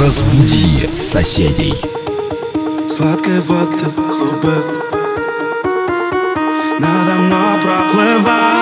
Разбуди соседей. Сладкой воды в клубы Надо мной проплывают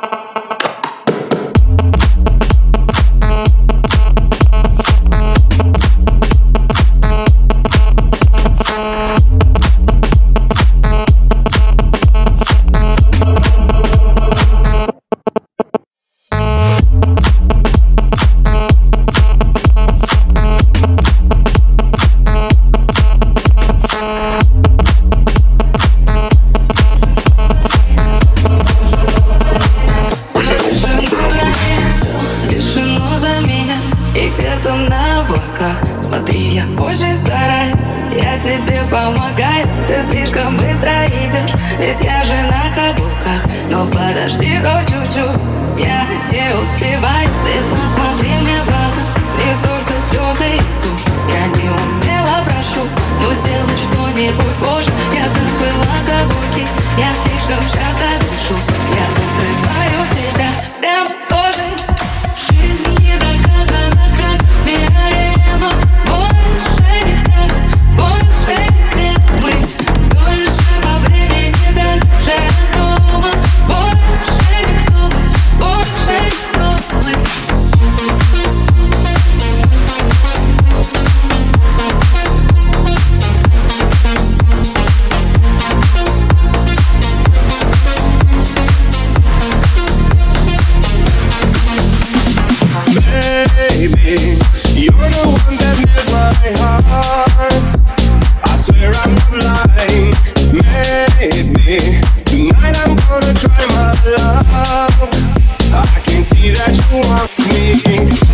Где-то на облаках. Смотри, я очень стараюсь Я тебе помогаю. Ты слишком быстро идешь Ведь я же на каблуках. Но подожди хоть чуть-чуть Я не успеваю. Ты посмотри мне в глаза Не только слезы и тушь. Я не умела, прошу Ну сделай что-нибудь, боже. Я забыла заборки Я слишком часто дышу. Я укрываю тебя Прямо wants me.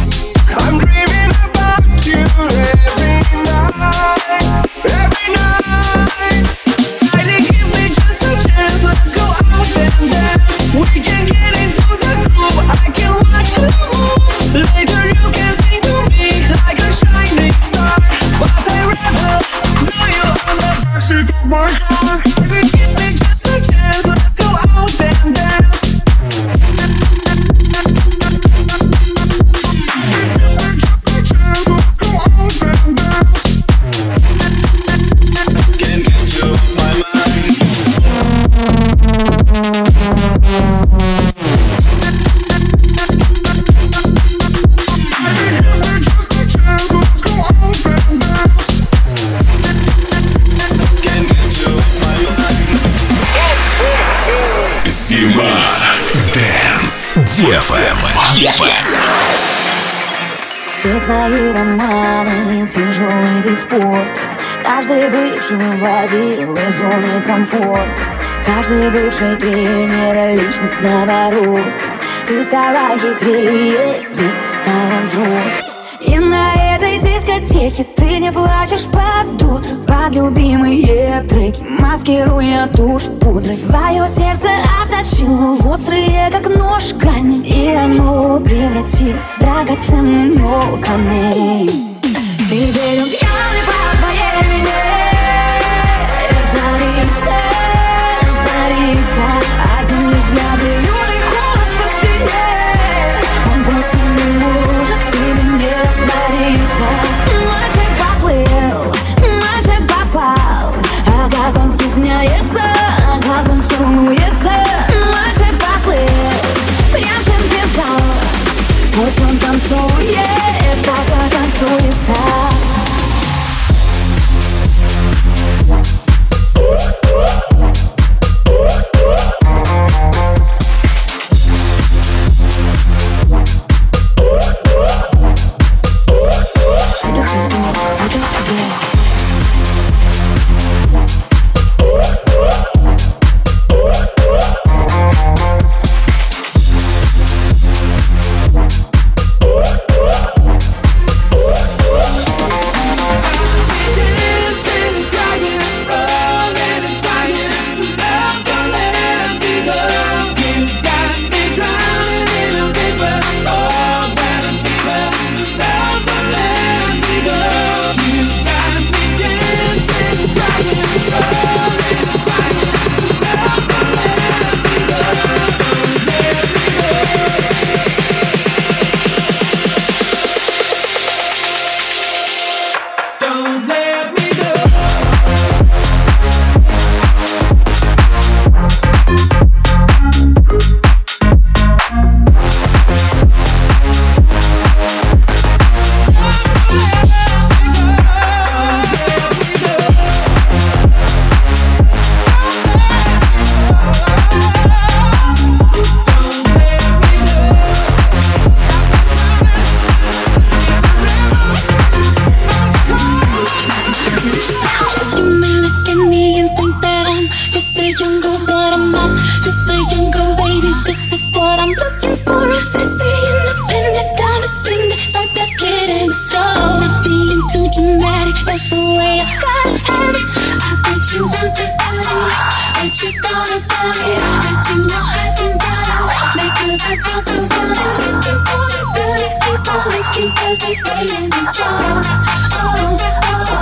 Твои романы, тяжелый вид спорта. Каждый бывший выводил из зоны комфорта. Каждый бывший тренер личностного роста Ты стала хитрее, детка стала взрослой. И на дискотеке ты не плачешь под утро Под любимые треки, маскируя тушь пудрой. Свое сердце обточила в острые, как нож грани И оно превратилось в драгоценный новый камень Теперь он пьяный dramatic, that's the way I have it. I bet you want the body, bet you thought about it, bet you know hyping about it. Because I talk about it, looking for the goodies, keep on looking, cause they stay in the jar. Oh, oh, oh, oh,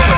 oh.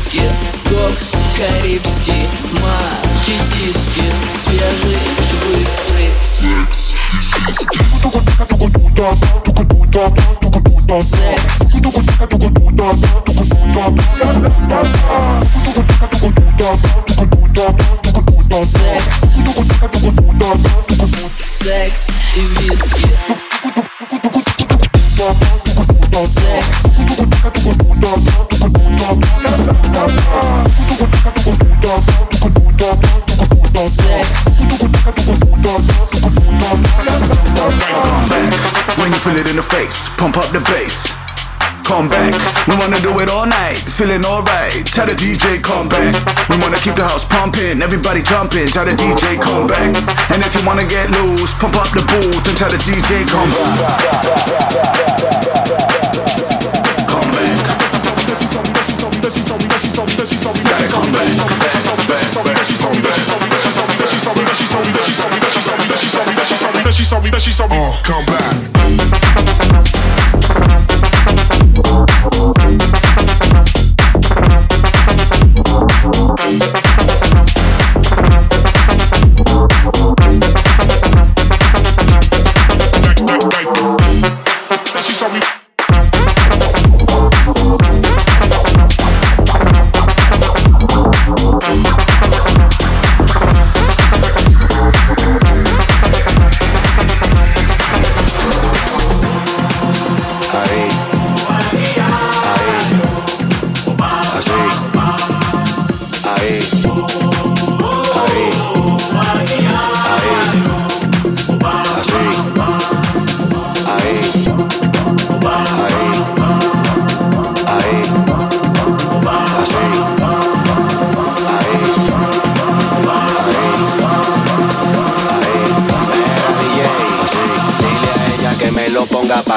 диски Кокс, карибский, маки диски Свежий, быстрый. Секс и сиськи Секс Секс Секс и виски. Секс. In the face, pump up the bass. Come back, we wanna do it all night, feeling alright. Tell the DJ come back. We wanna keep the house pumping, everybody jumping. Tell the DJ come back. And if you wanna get loose, pump up the booth and tell the DJ come back. She saw me, she saw me, uh, come back.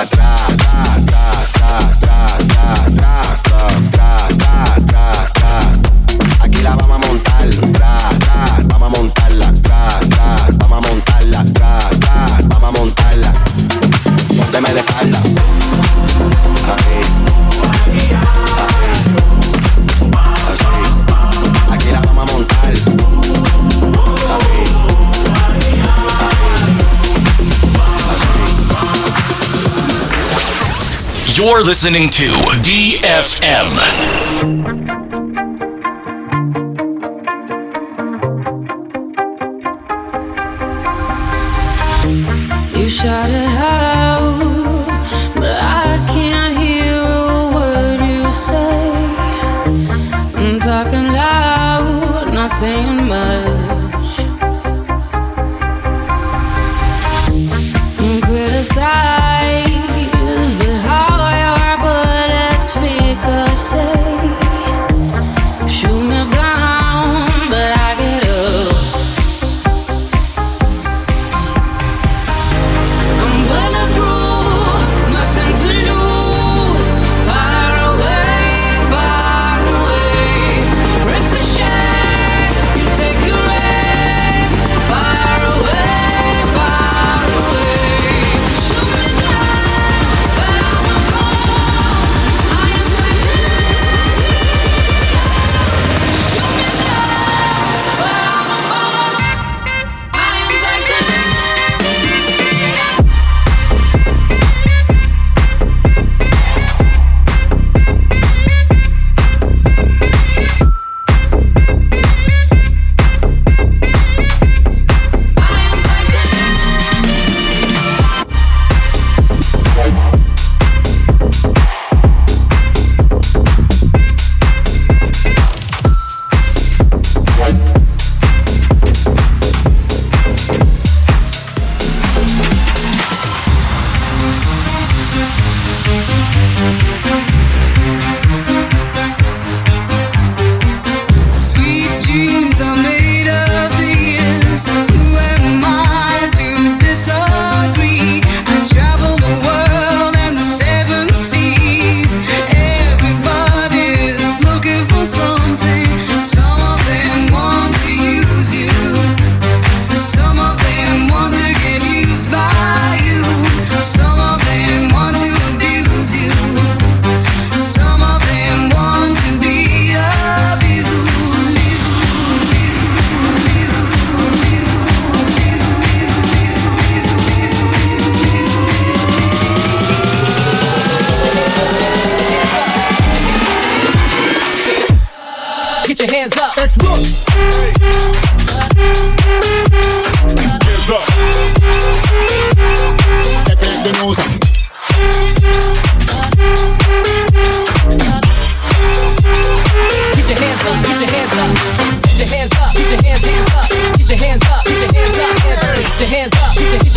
Atrás. You're listening to DFM.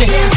Yeah.